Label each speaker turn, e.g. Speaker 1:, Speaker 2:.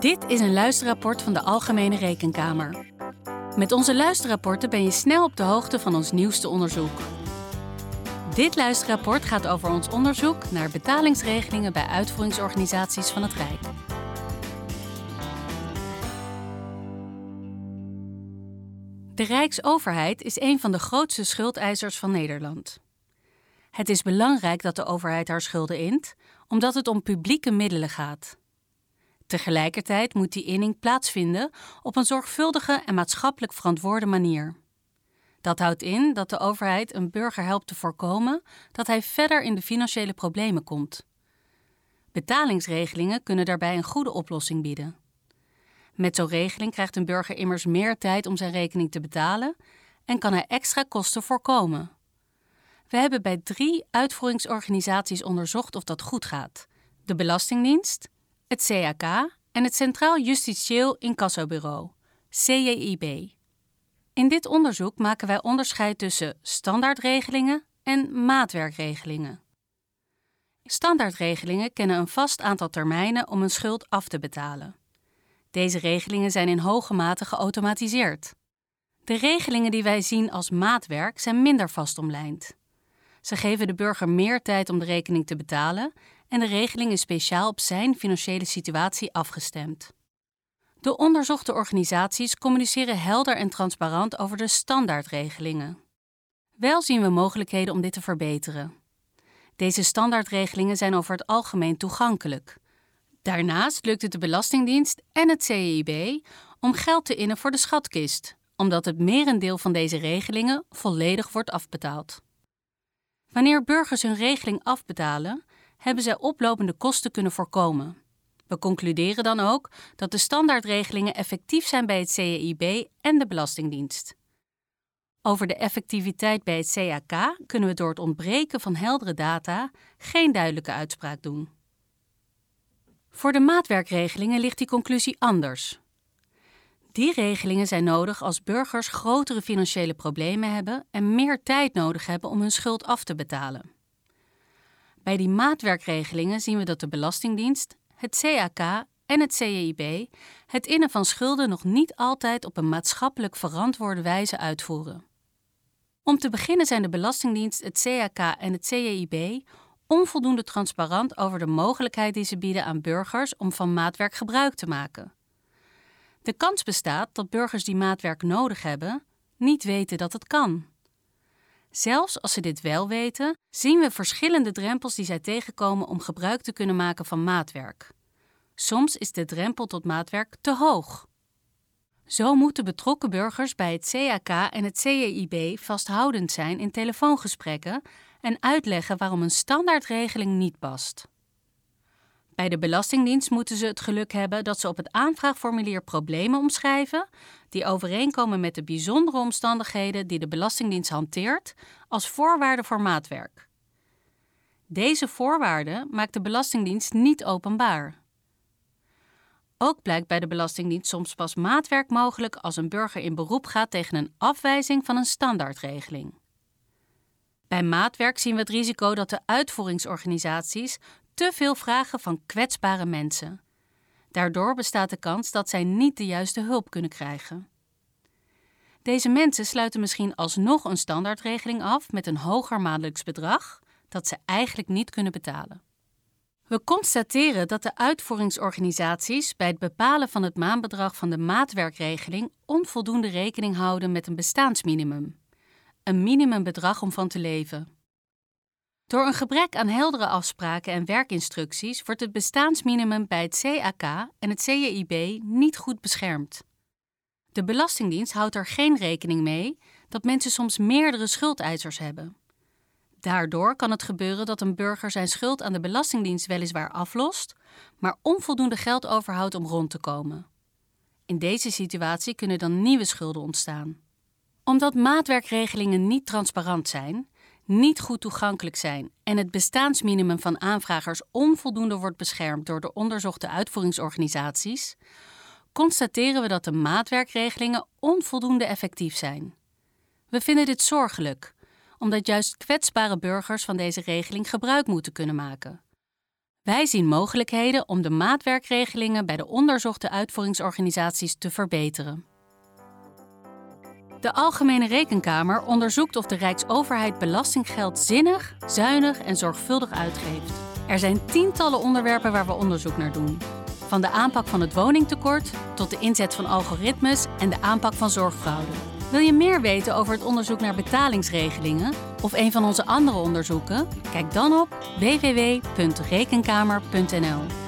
Speaker 1: Dit is een luisterrapport van de Algemene Rekenkamer. Met onze luisterrapporten ben je snel op de hoogte van ons nieuwste onderzoek. Dit luisterrapport gaat over ons onderzoek naar betalingsregelingen bij uitvoeringsorganisaties van het Rijk. De Rijksoverheid is een van de grootste schuldeisers van Nederland. Het is belangrijk dat de overheid haar schulden int, omdat het om publieke middelen gaat. Tegelijkertijd moet die inning plaatsvinden op een zorgvuldige en maatschappelijk verantwoorde manier. Dat houdt in dat de overheid een burger helpt te voorkomen dat hij verder in de financiële problemen komt. Betalingsregelingen kunnen daarbij een goede oplossing bieden. Met zo'n regeling krijgt een burger immers meer tijd om zijn rekening te betalen en kan hij extra kosten voorkomen. We hebben bij drie uitvoeringsorganisaties onderzocht of dat goed gaat: de Belastingdienst, het CAK en het Centraal Justitieel Incassobureau, CJIB. In dit onderzoek maken wij onderscheid tussen standaardregelingen en maatwerkregelingen. Standaardregelingen kennen een vast aantal termijnen om een schuld af te betalen. Deze regelingen zijn in hoge mate geautomatiseerd. De regelingen die wij zien als maatwerk zijn minder vastomlijnd. Ze geven de burger meer tijd om de rekening te betalen en de regeling is speciaal op zijn financiële situatie afgestemd. De onderzochte organisaties communiceren helder en transparant over de standaardregelingen. Wel zien we mogelijkheden om dit te verbeteren. Deze standaardregelingen zijn over het algemeen toegankelijk. Daarnaast lukt het de Belastingdienst en het CIB om geld te innen voor de schatkist, omdat het merendeel van deze regelingen volledig wordt afbetaald. Wanneer burgers hun regeling afbetalen, hebben zij oplopende kosten kunnen voorkomen. We concluderen dan ook dat de standaardregelingen effectief zijn bij het CEIB en de Belastingdienst. Over de effectiviteit bij het CAK kunnen we door het ontbreken van heldere data geen duidelijke uitspraak doen. Voor de maatwerkregelingen ligt die conclusie anders. Die regelingen zijn nodig als burgers grotere financiële problemen hebben en meer tijd nodig hebben om hun schuld af te betalen. Bij die maatwerkregelingen zien we dat de Belastingdienst, het CAK en het CEIB het innen van schulden nog niet altijd op een maatschappelijk verantwoorde wijze uitvoeren. Om te beginnen zijn de Belastingdienst, het CAK en het CEIB onvoldoende transparant over de mogelijkheid die ze bieden aan burgers om van maatwerk gebruik te maken. De kans bestaat dat burgers die maatwerk nodig hebben, niet weten dat het kan. Zelfs als ze dit wel weten, zien we verschillende drempels die zij tegenkomen om gebruik te kunnen maken van maatwerk. Soms is de drempel tot maatwerk te hoog. Zo moeten betrokken burgers bij het CAK en het CEIB vasthoudend zijn in telefoongesprekken en uitleggen waarom een standaardregeling niet past. Bij de Belastingdienst moeten ze het geluk hebben dat ze op het aanvraagformulier problemen omschrijven die overeenkomen met de bijzondere omstandigheden die de Belastingdienst hanteert als voorwaarde voor maatwerk. Deze voorwaarden maakt de Belastingdienst niet openbaar. Ook blijkt bij de Belastingdienst soms pas maatwerk mogelijk als een burger in beroep gaat tegen een afwijzing van een standaardregeling. Bij maatwerk zien we het risico dat de uitvoeringsorganisaties te veel vragen van kwetsbare mensen. Daardoor bestaat de kans dat zij niet de juiste hulp kunnen krijgen. Deze mensen sluiten misschien alsnog een standaardregeling af met een hoger maandelijks bedrag dat ze eigenlijk niet kunnen betalen. We constateren dat de uitvoeringsorganisaties bij het bepalen van het maandbedrag van de maatwerkregeling onvoldoende rekening houden met een bestaansminimum, een minimumbedrag om van te leven. Door een gebrek aan heldere afspraken en werkinstructies wordt het bestaansminimum bij het CAK en het CJIB niet goed beschermd. De Belastingdienst houdt er geen rekening mee dat mensen soms meerdere schuldeisers hebben. Daardoor kan het gebeuren dat een burger zijn schuld aan de Belastingdienst weliswaar aflost, maar onvoldoende geld overhoudt om rond te komen. In deze situatie kunnen dan nieuwe schulden ontstaan. Omdat maatwerkregelingen niet transparant zijn, niet goed toegankelijk zijn en het bestaansminimum van aanvragers onvoldoende wordt beschermd door de onderzochte uitvoeringsorganisaties, constateren we dat de maatwerkregelingen onvoldoende effectief zijn. We vinden dit zorgelijk, omdat juist kwetsbare burgers van deze regeling gebruik moeten kunnen maken. Wij zien mogelijkheden om de maatwerkregelingen bij de onderzochte uitvoeringsorganisaties te verbeteren. De Algemene Rekenkamer onderzoekt of de Rijksoverheid belastinggeld zinnig, zuinig en zorgvuldig uitgeeft. Er zijn tientallen onderwerpen waar we onderzoek naar doen. Van de aanpak van het woningtekort tot de inzet van algoritmes en de aanpak van zorgfraude. Wil je meer weten over het onderzoek naar betalingsregelingen of een van onze andere onderzoeken? Kijk dan op www.rekenkamer.nl.